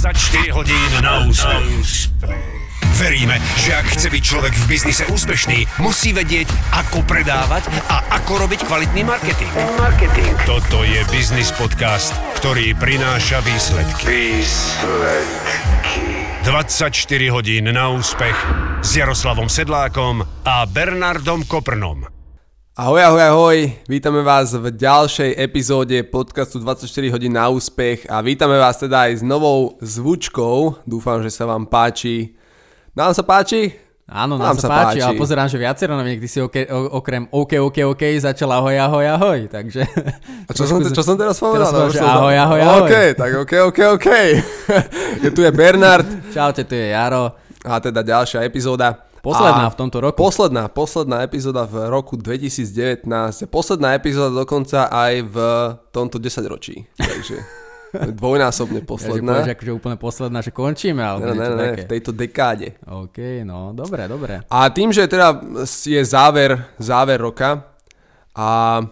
24 hodín na úspech. Veríme, že ak chce byť človek v biznise úspešný, musí vedieť, ako predávať a ako robiť kvalitný marketing. Marketing. Toto je Business Podcast, ktorý prináša výsledky. Výsledky. 24 hodín na úspech s Jaroslavom Sedlákom a Bernardom Koprnom. Ahoj, ahoj, ahoj, vítame vás v ďalšej epizóde podcastu 24 hodín na úspech a vítame vás teda aj s novou zvučkou. Dúfam, že sa vám páči nám sa páči? Áno, nám, nám sa, sa páči, páči, ale pozerám, že viacero noviek, ty si okay, okrem OK, OK, OK začal ahoj, ahoj, ahoj, takže... A čo, som, čo som teraz povedal? Teraz povedal, ahoj, ahoj, ahoj. OK, tak OK, OK, OK. je tu je Bernard. Čaute, tu je Jaro. A teda ďalšia epizóda. Posledná a v tomto roku. Posledná, posledná epizóda v roku 2019. Posledná epizóda dokonca aj v tomto 10 ročí. Takže... Dvojnásobne posledná. Ja, že akože úplne posledná, že končíme, alebo ne, ne, ne, v tejto dekáde. OK, no, dobre, dobre. A tým, že teda je záver, záver roka a e,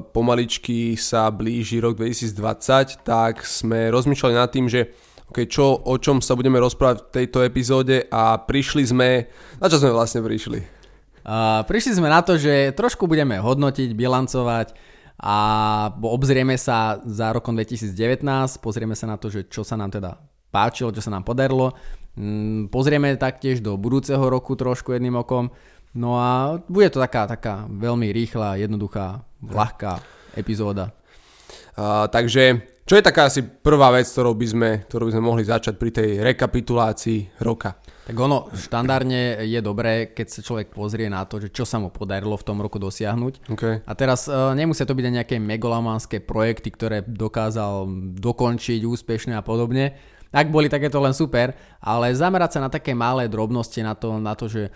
pomaličky sa blíži rok 2020, tak sme rozmýšľali nad tým, že okay, čo, o čom sa budeme rozprávať v tejto epizóde a prišli sme, na čo sme vlastne prišli? Uh, prišli sme na to, že trošku budeme hodnotiť, bilancovať a obzrieme sa za rokom 2019, pozrieme sa na to, že čo sa nám teda páčilo, čo sa nám podarilo. Mm, pozrieme taktiež do budúceho roku trošku jedným okom. No a bude to taká, taká veľmi rýchla, jednoduchá, ľahká epizóda. Uh, takže čo je taká asi prvá vec, ktorou by sme, ktorou by sme mohli začať pri tej rekapitulácii roka? Tak ono štandardne je dobré, keď sa človek pozrie na to, že čo sa mu podarilo v tom roku dosiahnuť. Okay. A teraz uh, nemusia to byť nejaké megalomanské projekty, ktoré dokázal dokončiť úspešne a podobne. Ak boli, tak je to len super, ale zamerať sa na také malé drobnosti, na to, na to že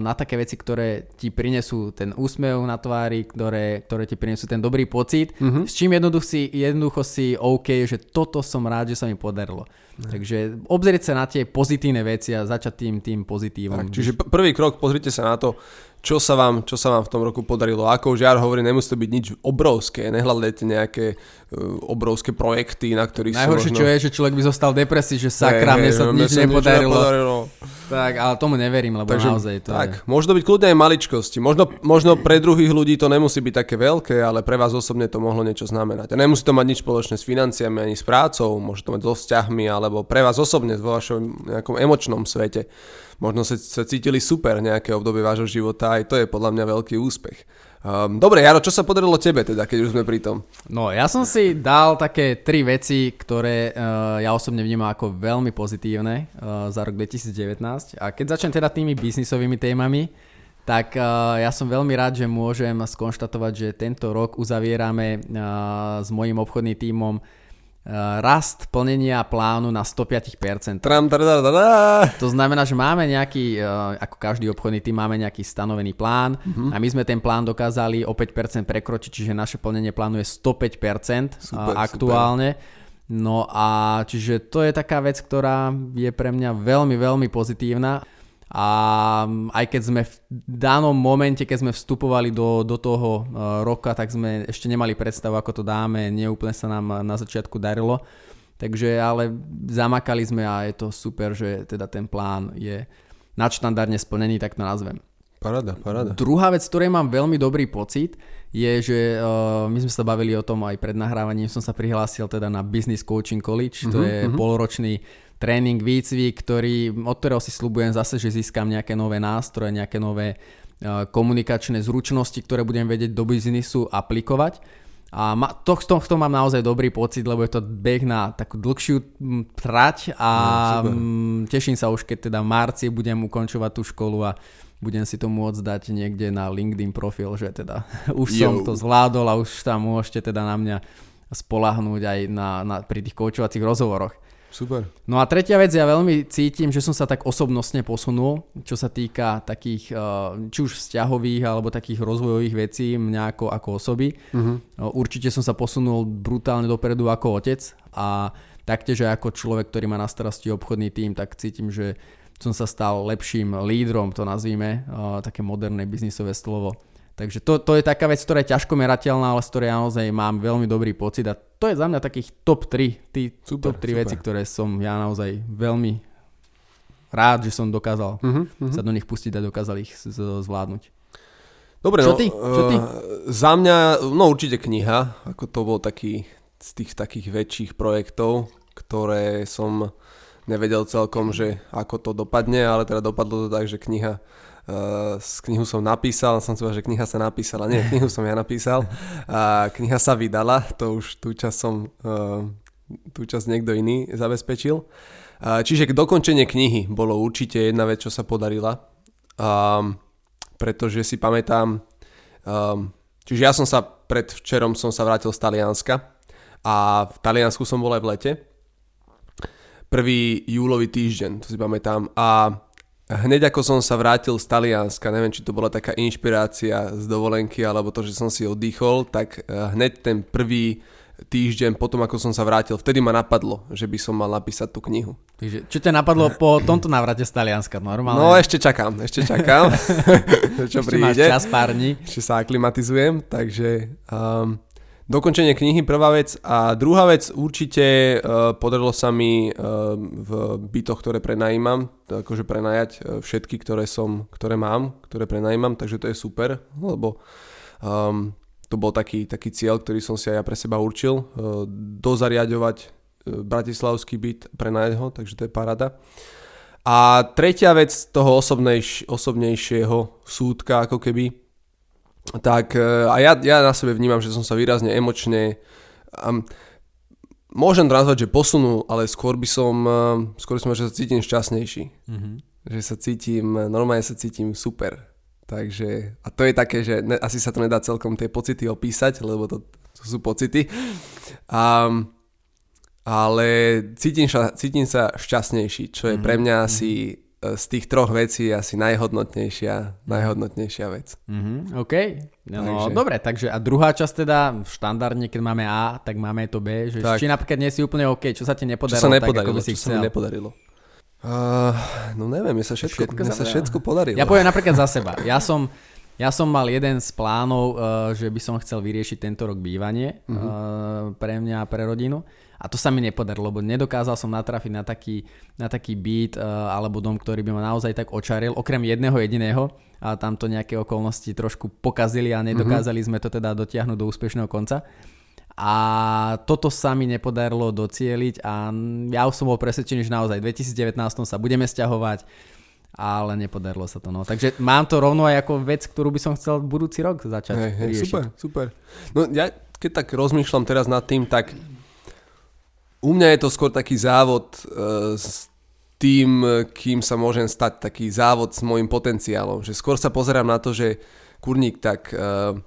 na také veci, ktoré ti prinesú ten úsmev na tvári, ktoré, ktoré ti prinesú ten dobrý pocit, uh-huh. s čím jednoducho si, jednoducho si OK, že toto som rád, že sa mi podarilo. Ne. Takže obzrieť sa na tie pozitívne veci a začať tým, tým pozitívom. Tak, čiže prvý krok, pozrite sa na to, čo sa vám, čo sa vám v tom roku podarilo. Ako už Jar hovorí, nemusí to byť nič obrovské, nehľadajte nejaké uh, obrovské projekty, na ktorých Najhoršie, možno... čo je, že človek by zostal depresí, že sakra, hey, mne sa nič nepodarilo. nepodarilo. Tak, ale tomu neverím, lebo Takže, naozaj to tak, je... môže to byť kľudne aj maličkosti. Možno, možno pre druhých ľudí to nemusí byť také veľké, ale pre vás osobne to mohlo niečo znamenať. A nemusí to mať nič spoločné s financiami ani s prácou, môže to mať so vzťahmi, alebo pre vás osobne vo vašom nejakom emočnom svete možno sa, cítili super nejaké obdobie vášho života, aj to je podľa mňa veľký úspech. Um, dobre, Jaro, čo sa podarilo tebe teda, keď už sme pri tom? No, ja som si dal také tri veci, ktoré uh, ja osobne vnímam ako veľmi pozitívne uh, za rok 2019. A keď začnem teda tými biznisovými témami, tak uh, ja som veľmi rád, že môžem skonštatovať, že tento rok uzavierame uh, s mojim obchodným tímom rast plnenia plánu na 105%. Tram, to znamená, že máme nejaký, eh, ako každý obchodný tým, máme nejaký stanovený plán uh-huh. a my sme ten plán dokázali o 5% prekročiť, čiže naše plnenie plánu je 105% super, aktuálne. Super. No a čiže to je taká vec, ktorá je pre mňa veľmi, veľmi pozitívna. A aj keď sme v danom momente, keď sme vstupovali do, do toho uh, roka, tak sme ešte nemali predstavu, ako to dáme, neúplne sa nám na začiatku darilo. Takže ale zamakali sme a je to super, že teda ten plán je nadštandardne splnený, tak to nazvem. Parada, parada. Druhá vec, ktorej mám veľmi dobrý pocit, je, že uh, my sme sa bavili o tom aj pred nahrávaním, som sa prihlásil teda na Business Coaching College, uh-huh, to mhm, je uh-huh. poloročný tréning, výcvik, ktorý, od ktorého si slúbujem zase, že získam nejaké nové nástroje, nejaké nové uh, komunikačné zručnosti, ktoré budem vedieť do biznisu aplikovať. A ma, to, to, to mám naozaj dobrý pocit, lebo je to beh na takú dlhšiu trať a no, teším sa už, keď teda v marci budem ukončovať tú školu a budem si to môcť dať niekde na LinkedIn profil, že teda už Yo. som to zvládol a už tam môžete teda na mňa spolahnúť aj na, na, pri tých koučovacích rozhovoroch. Super. No a tretia vec, ja veľmi cítim, že som sa tak osobnostne posunul, čo sa týka takých, eh, či už vzťahových alebo takých rozvojových vecí mňa ako, ako osoby. Uh-huh. Určite som sa posunul brutálne dopredu ako otec a taktiež aj ako človek, ktorý má na starosti obchodný tým, tak cítim, že som sa stal lepším lídrom, to nazvíme, eh, také moderné biznisové slovo. Takže to, to je taká vec, ktorá je ťažko merateľná, ale z ktorej naozaj mám veľmi dobrý pocit a to je za mňa takých top 3, tí, super, top 3 super. veci, ktoré som ja naozaj veľmi rád, že som dokázal uh-huh, uh-huh. sa do nich pustiť a dokázal ich z- zvládnuť. Dobre, Čo no, ty? Čo ty? Uh, za mňa, no určite kniha, ako to bol taký z tých takých väčších projektov, ktoré som nevedel celkom, že ako to dopadne, ale teda dopadlo to tak, že kniha Uh, knihu som napísal, som si povedal, že kniha sa napísala. Nie, knihu som ja napísal. A kniha sa vydala, to už tú časť som, uh, tú časť niekto iný zabezpečil. Čiže dokončenie knihy bolo určite jedna vec, čo sa podarila. Um, pretože si pamätám, um, čiže ja som sa pred včerom som sa vrátil z Talianska a v Taliansku som bol aj v lete. Prvý júlový týždeň, to si pamätám. A Hneď ako som sa vrátil z Talianska, neviem, či to bola taká inšpirácia z dovolenky, alebo to, že som si oddychol, tak eh, hneď ten prvý týždeň potom, ako som sa vrátil, vtedy ma napadlo, že by som mal napísať tú knihu. Takže, čo ťa napadlo po tomto návrate z Talianska? Normálne? No ešte čakám, ešte čakám, čo ešte príde. máš čas pár dní. Ešte sa aklimatizujem, takže um, dokončenie knihy prvá vec a druhá vec určite uh, podarilo sa mi uh, v bytoch, ktoré prenajímam, akože prenajať uh, všetky, ktoré som, ktoré mám, ktoré prenajímam, takže to je super, lebo um, to bol taký, taký cieľ, ktorý som si aj ja pre seba určil, uh, dozariadovať bratislavský byt, prenajať ho, takže to je parada. A tretia vec toho osobnejš, osobnejšieho súdka, ako keby, tak e, a ja, ja na sebe vnímam, že som sa výrazne emočne um, môžem nazvať, že posunul, ale skôr by som um, skôr som, že sa cítim šťastnejší. Mm-hmm. Že sa cítim, normálne sa cítim super. Takže, a to je také, že ne, asi sa to nedá celkom tie pocity opísať, lebo to, to sú pocity. Um, ale cítim sa, cítim sa šťastnejší, čo je mm-hmm. pre mňa asi z tých troch vecí je asi najhodnotnejšia, najhodnotnejšia vec. Mm-hmm, OK, no, takže. dobre, takže a druhá časť teda, štandardne keď máme A, tak máme to B, že tak. či napríklad nie si úplne OK, čo sa ti nepodarilo, čo sa nepodarilo tak ako by si čo chcel. sa mi nepodarilo. Uh, no neviem, mne sa všetko, všetko, mne sa všetko podarilo. Ja poviem napríklad za seba. Ja som, ja som mal jeden z plánov, uh, že by som chcel vyriešiť tento rok bývanie uh-huh. uh, pre mňa a pre rodinu. A to sa mi nepodarilo, lebo nedokázal som natrafiť na taký, na taký byt uh, alebo dom, ktorý by ma naozaj tak očaril, okrem jedného jediného. A tam to nejaké okolnosti trošku pokazili a nedokázali mm-hmm. sme to teda dotiahnuť do úspešného konca. A toto sa mi nepodarilo docieliť a ja už som bol presvedčený, že naozaj v 2019 sa budeme stiahovať, ale nepodarilo sa to. No. Takže mám to rovno aj ako vec, ktorú by som chcel budúci rok začať hey, riešiť. Super, super. No ja keď tak rozmýšľam teraz nad tým, tak u mňa je to skôr taký závod uh, s tým, kým sa môžem stať, taký závod s môjim potenciálom. Že skôr sa pozerám na to, že kurník, tak uh,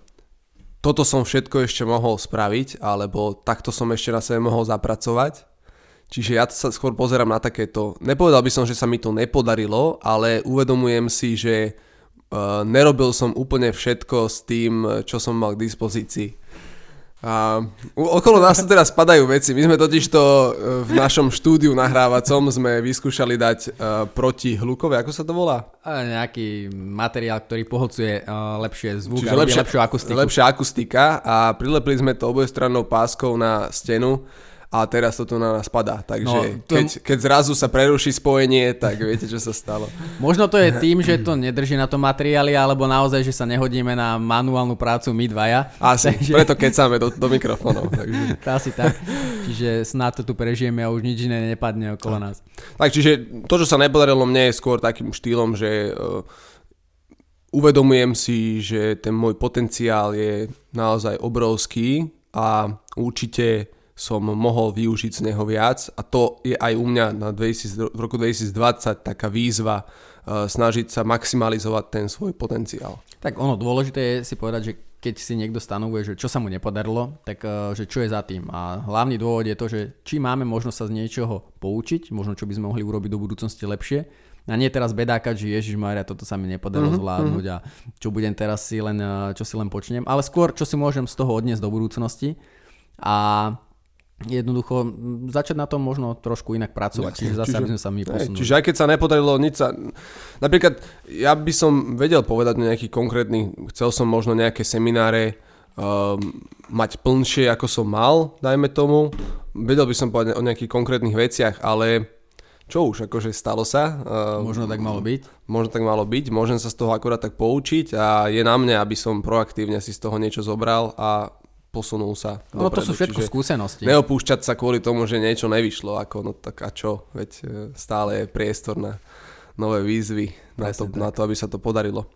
toto som všetko ešte mohol spraviť, alebo takto som ešte na sebe mohol zapracovať. Čiže ja sa skôr pozerám na takéto, nepovedal by som, že sa mi to nepodarilo, ale uvedomujem si, že uh, nerobil som úplne všetko s tým, čo som mal k dispozícii. A okolo nás teraz spadajú veci. My sme totiž to e, v našom štúdiu nahrávacom sme vyskúšali dať uh, proti hlukové, ako sa to volá? Nejaký materiál, ktorý pohodcuje uh, lepšie zvuk Čiže a lepšia, lepšiu akustiku. Lepšia akustika a prilepili sme to obojstrannou páskou na stenu a teraz to tu na nás padá. Takže no, to... keď, keď zrazu sa preruší spojenie, tak viete, čo sa stalo. Možno to je tým, že to nedrží na tom materiáli, alebo naozaj, že sa nehodíme na manuálnu prácu my dvaja. Asi, takže... preto kecáme do, do mikrofónov. Takže... Asi tak. Čiže snad to tu prežijeme a už nič iné nepadne okolo tak. nás. Tak, čiže to, čo sa nepodarilo mne je skôr takým štýlom, že uh, uvedomujem si, že ten môj potenciál je naozaj obrovský a určite som mohol využiť z neho viac a to je aj u mňa na 2000, v roku 2020 taká výzva uh, snažiť sa maximalizovať ten svoj potenciál. Tak ono dôležité je si povedať, že keď si niekto stanovuje, že čo sa mu nepodarilo, tak uh, že čo je za tým. A hlavný dôvod je to, že či máme možnosť sa z niečoho poučiť, možno čo by sme mohli urobiť do budúcnosti lepšie, a nie teraz bedákať, že Ježiš Maria, toto sa mi nepodarilo mm-hmm. zvládnuť a čo budem teraz si len, čo si len počnem, ale skôr, čo si môžem z toho odniesť do budúcnosti. A jednoducho začať na tom možno trošku inak pracovať. Jasne, čiže zase, čiže, aby sme sa my posunuli. Čiže aj keď sa nepodarilo nič sa... Napríklad, ja by som vedel povedať nejaký konkrétny, chcel som možno nejaké semináre um, mať plnšie, ako som mal, dajme tomu. Vedel by som povedať o nejakých konkrétnych veciach, ale čo už, akože stalo sa. Um, možno tak malo byť. Možno tak malo byť, môžem sa z toho akurát tak poučiť a je na mne, aby som proaktívne si z toho niečo zobral a posunul sa. No dopredu. to sú všetko Čiže skúsenosti. Neopúšťať sa kvôli tomu, že niečo nevyšlo, ako no tak a čo, veď e, stále je priestor na nové výzvy na to, na to, aby sa to podarilo.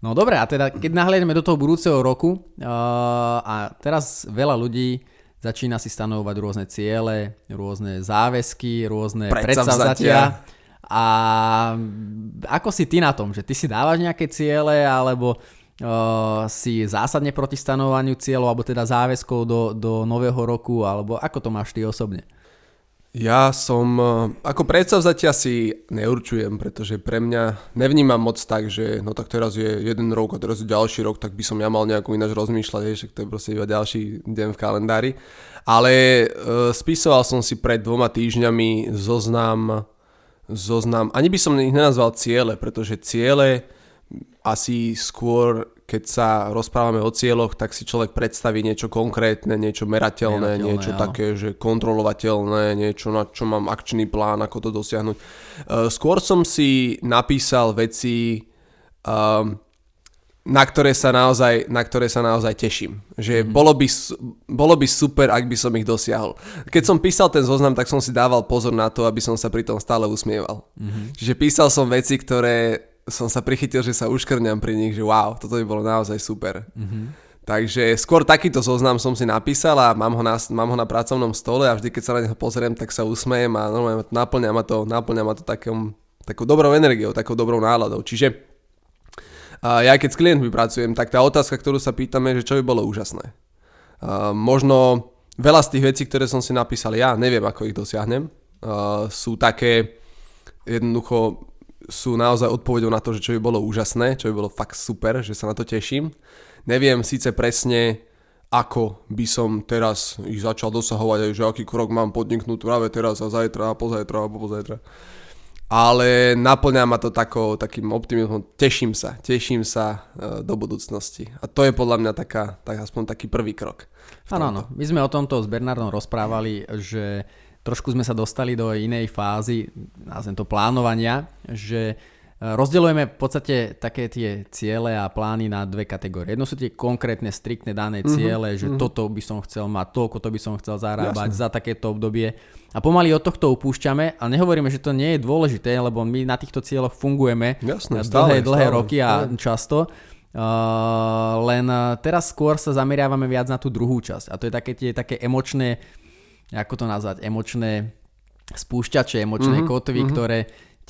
No dobre, a teda keď nahliadneme do toho budúceho roku uh, a teraz veľa ľudí začína si stanovovať rôzne ciele, rôzne záväzky, rôzne predsavzatia. A ako si ty na tom, že ty si dávaš nejaké ciele alebo si zásadne proti stanovaniu cieľov alebo teda záväzkov do, do nového roku, alebo ako to máš ty osobne? Ja som, uh, ako predsavzatia si neurčujem, pretože pre mňa nevnímam moc tak, že no tak teraz je jeden rok a teraz je ďalší rok, tak by som ja mal nejako ináč rozmýšľať, že to je proste iba ďalší deň v kalendári. Ale uh, spisoval som si pred dvoma týždňami zoznam, zoznam, ani by som ich nenazval ciele, pretože ciele asi skôr, keď sa rozprávame o cieľoch, tak si človek predstaví niečo konkrétne, niečo merateľné, merateľné niečo áno. také, že kontrolovateľné, niečo, na čo mám akčný plán, ako to dosiahnuť. Uh, skôr som si napísal veci, um, na ktoré sa naozaj, na ktoré sa naozaj teším. Že mm-hmm. bolo, by, bolo by super, ak by som ich dosiahol. Keď som písal ten zoznam, tak som si dával pozor na to, aby som sa pri tom stále usmieval. Mm-hmm. Čiže písal som veci, ktoré som sa prichytil, že sa uškrňam pri nich, že wow, toto by bolo naozaj super. Mm-hmm. Takže skôr takýto zoznam som si napísal a mám ho, na, mám ho na pracovnom stole a vždy, keď sa na neho pozriem, tak sa usmejem a normálne naplňa ma to, naplňa ma to takom, takou dobrou energiou, takou dobrou náladou. Čiže uh, ja keď s klientmi pracujem, tak tá otázka, ktorú sa pýtame, že čo by bolo úžasné. Uh, možno veľa z tých vecí, ktoré som si napísal ja, neviem, ako ich dosiahnem. Uh, sú také jednoducho sú naozaj odpovedou na to, že čo by bolo úžasné, čo by bolo fakt super, že sa na to teším. Neviem síce presne, ako by som teraz ich začal dosahovať, aj že aký krok mám podniknúť práve teraz a zajtra a pozajtra a pozajtra. Ale naplňa ma to tako, takým optimizmom. Teším sa, teším sa e, do budúcnosti. A to je podľa mňa taká, tak aspoň taký prvý krok. Áno, áno. My sme o tomto s Bernardom rozprávali, že trošku sme sa dostali do inej fázy, nazvem to plánovania, že e, rozdeľujeme v podstate také tie ciele a plány na dve kategórie. Jedno sú tie konkrétne, striktne dané mhm, ciele, mm-hmm, že mm-hmm. toto by som chcel mať, toľko to by som chcel zarábať Jasne. za takéto obdobie. A pomaly od tohto upúšťame a nehovoríme, že to nie je dôležité, lebo my na týchto cieľoch fungujeme Jasne, dlhé, stále, dlhé stále, roky a stále. často. Uh, len teraz skôr sa zameriavame viac na tú druhú časť a to je také tie také emočné ako to nazvať, emočné spúšťače, emočné mm-hmm, kotvy, mm-hmm. ktoré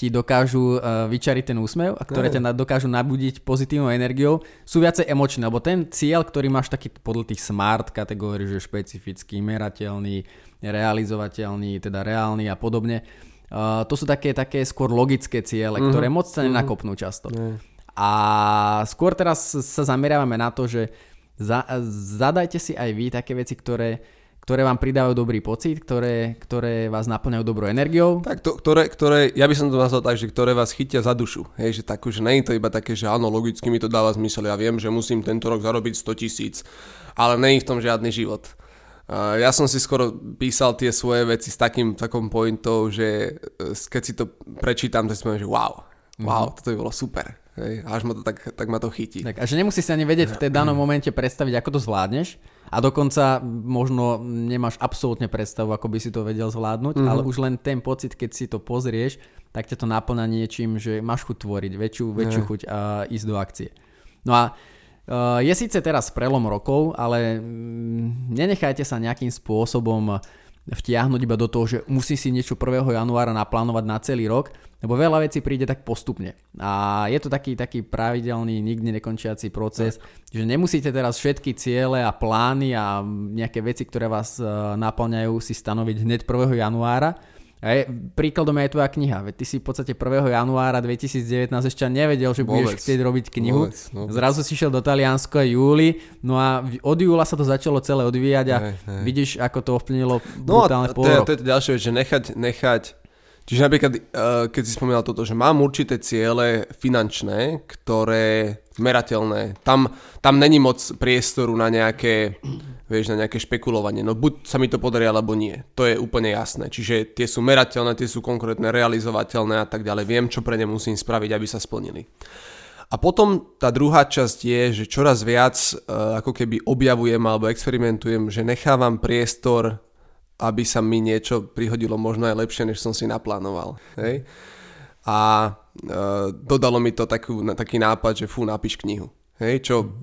ti dokážu uh, vyčariť ten úsmev a ktoré ťa dokážu nabudiť pozitívnou energiou, sú viacej emočné, lebo ten cieľ, ktorý máš taký podľa tých smart kategórií, že špecifický, merateľný, realizovateľný, teda reálny a podobne, uh, to sú také, také skôr logické ciele, mm-hmm. ktoré moc sa mhm. nenakopnú často. Mm. A skôr teraz sa zameriavame na to, že za, zadajte si aj vy také veci, ktoré ktoré vám pridávajú dobrý pocit, ktoré, ktoré vás naplňajú dobrou energiou. Tak to, ktoré, ktoré, ja by som to nazval tak, že ktoré vás chytia za dušu. Hej, že tak, že nie je to iba také, že áno, logicky mi to dáva zmysel, ja viem, že musím tento rok zarobiť 100 tisíc, ale nie je v tom žiadny život. Ja som si skoro písal tie svoje veci s takým takom pointou, že e, keď si to prečítam, tak si poviem, že wow, wow, mm-hmm. toto by bolo super. Hej, až ma to tak, tak ma to chytí. Tak, a že nemusíš si ani vedieť v tej danom momente predstaviť, ako to zvládneš, a dokonca možno nemáš absolútne predstavu, ako by si to vedel zvládnuť, mm-hmm. ale už len ten pocit, keď si to pozrieš, tak ťa to naplňa niečím, že máš chuť tvoriť, väčšiu, väčšiu chuť a ísť do akcie. No a uh, je síce teraz prelom rokov, ale mm, nenechajte sa nejakým spôsobom vtiahnuť iba do toho, že musí si niečo 1. januára naplánovať na celý rok, lebo veľa vecí príde tak postupne. A je to taký, taký pravidelný, nikdy nekončiaci proces, tak. že nemusíte teraz všetky ciele a plány a nejaké veci, ktoré vás uh, naplňajú, si stanoviť hneď 1. januára, A je, príkladom je aj tvoja kniha, veď ty si v podstate 1. januára 2019 ešte nevedel, že budeš Vôbec. chcieť robiť knihu. Vôbec, vôbec. Zrazu si šiel do Taliansko aj júli, no a od júla sa to začalo celé odvíjať a Hej, hej. vidíš, ako to ovplyvnilo No a brutálne to, pol je, rok. to je to ďalšia vec, že nechať, nechať Čiže napríklad, eh, keď si spomínal toto, že mám určité ciele finančné, ktoré merateľné, tam, tam není moc priestoru na nejaké, vieš, na nejaké špekulovanie. No buď sa mi to podarí, alebo nie. To je úplne jasné. Čiže tie sú merateľné, tie sú konkrétne, realizovateľné a tak ďalej. Viem, čo pre ne musím spraviť, aby sa splnili. A potom tá druhá časť je, že čoraz viac uh, ako keby objavujem alebo experimentujem, že nechávam priestor, aby sa mi niečo prihodilo možno aj lepšie, než som si naplánoval. Hej? A uh, dodalo mi to takú, taký nápad, že fú, napíš knihu. Hej, čo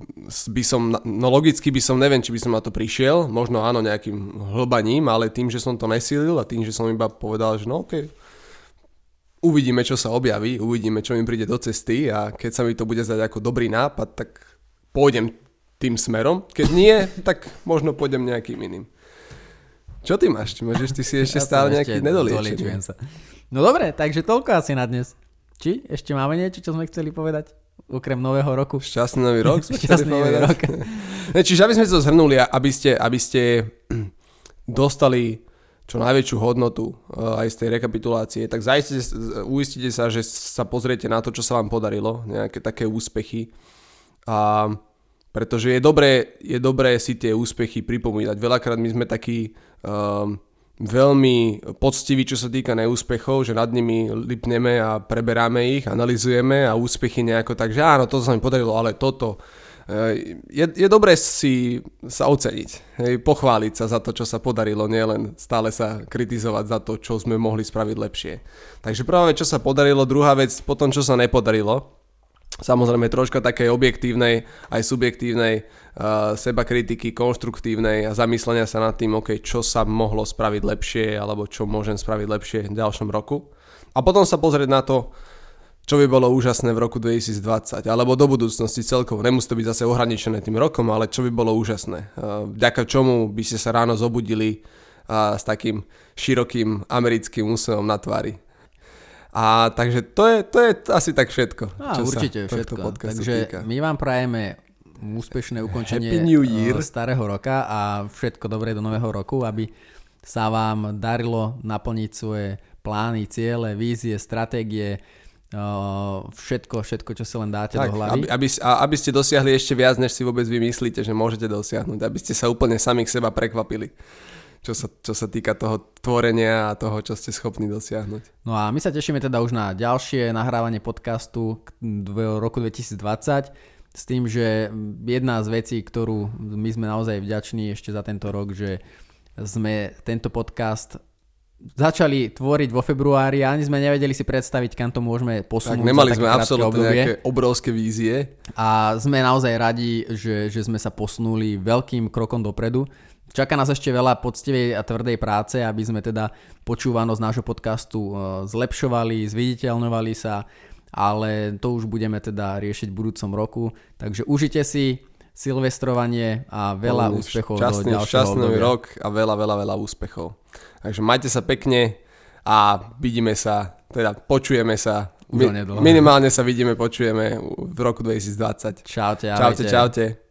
by som, no logicky by som, neviem, či by som na to prišiel, možno áno nejakým hlbaním, ale tým, že som to nesílil a tým, že som iba povedal, že no okej, uvidíme, čo sa objaví, uvidíme, čo mi príde do cesty a keď sa mi to bude zdať ako dobrý nápad, tak pôjdem tým smerom. Keď nie, tak možno pôjdem nejakým iným. Čo ty máš? Môžeš ty si ešte Ja stále nejaký nedoliečený. No dobre, takže toľko asi na dnes. Či ešte máme niečo, čo sme chceli povedať? Okrem nového roku. Šťastný nový rok, Šťastný nový rok. Ne, čiže aby sme to zhrnuli, aby ste, aby ste dostali čo najväčšiu hodnotu uh, aj z tej rekapitulácie, tak zajistite, uistite sa, že sa pozriete na to, čo sa vám podarilo, nejaké také úspechy. A pretože je dobré, je dobré si tie úspechy pripomínať. Veľakrát my sme takí um, veľmi poctiví, čo sa týka neúspechov, že nad nimi lipneme a preberáme ich, analizujeme a úspechy nejako tak, že áno, toto sa mi podarilo, ale toto. Eh, Je, je dobré si sa oceniť, hej, pochváliť sa za to, čo sa podarilo, nielen stále sa kritizovať za to, čo sme mohli spraviť lepšie. Takže prvá vec, čo sa podarilo, druhá vec, potom, čo sa nepodarilo, samozrejme troška takej objektívnej aj subjektívnej seba kritiky, konštruktívnej a zamyslenia sa nad tým, okay, čo sa mohlo spraviť lepšie alebo čo môžem spraviť lepšie v ďalšom roku. A potom sa pozrieť na to, čo by bolo úžasné v roku 2020 alebo do budúcnosti celkovo. Nemusí to byť zase ohraničené tým rokom, ale čo by bolo úžasné. Uh, Vďaka čomu by ste sa ráno zobudili uh, s takým širokým americkým úsmevom na tvári. A takže to je, to je asi tak všetko. Sa určite tohto všetko. Takže týka. my vám prajeme úspešné ukončenie Happy New Year. eh, starého roka a všetko dobré do nového roku, aby sa vám darilo naplniť svoje plány, ciele, vízie, stratégie, eh, všetko, všetko, čo si len dáte Tak, do hlavy. aby, aby, aby ste dosiahli ešte viac, než si vôbec vymyslíte, že môžete dosiahnuť. Aby ste sa úplne sami k seba prekvapili. Čo sa, čo sa týka toho tvorenia a toho, čo ste schopní dosiahnuť. No a my sa tešíme teda už na ďalšie nahrávanie podcastu v roku 2020 s tým, že jedna z vecí, ktorú my sme naozaj vďační ešte za tento rok, že sme tento podcast začali tvoriť vo februári a ani sme nevedeli si predstaviť, kam to môžeme Tak posunúť nemali za také sme absolútne obdobie. nejaké obrovské vízie. A sme naozaj radi, že, že sme sa posunuli veľkým krokom dopredu. Čaká nás ešte veľa poctivej a tvrdej práce, aby sme teda počúvanosť nášho podcastu e, zlepšovali, zviditeľňovali sa, ale to už budeme teda riešiť v budúcom roku. Takže užite si silvestrovanie a veľa Veľmi úspechov šťastný, do ďalšieho šťastný obdobia. rok a veľa, veľa, veľa úspechov. Takže majte sa pekne a vidíme sa, teda počujeme sa. Už onedlho. minimálne sa vidíme, počujeme v roku 2020. Čaute, Čaute, ahojte. čaute.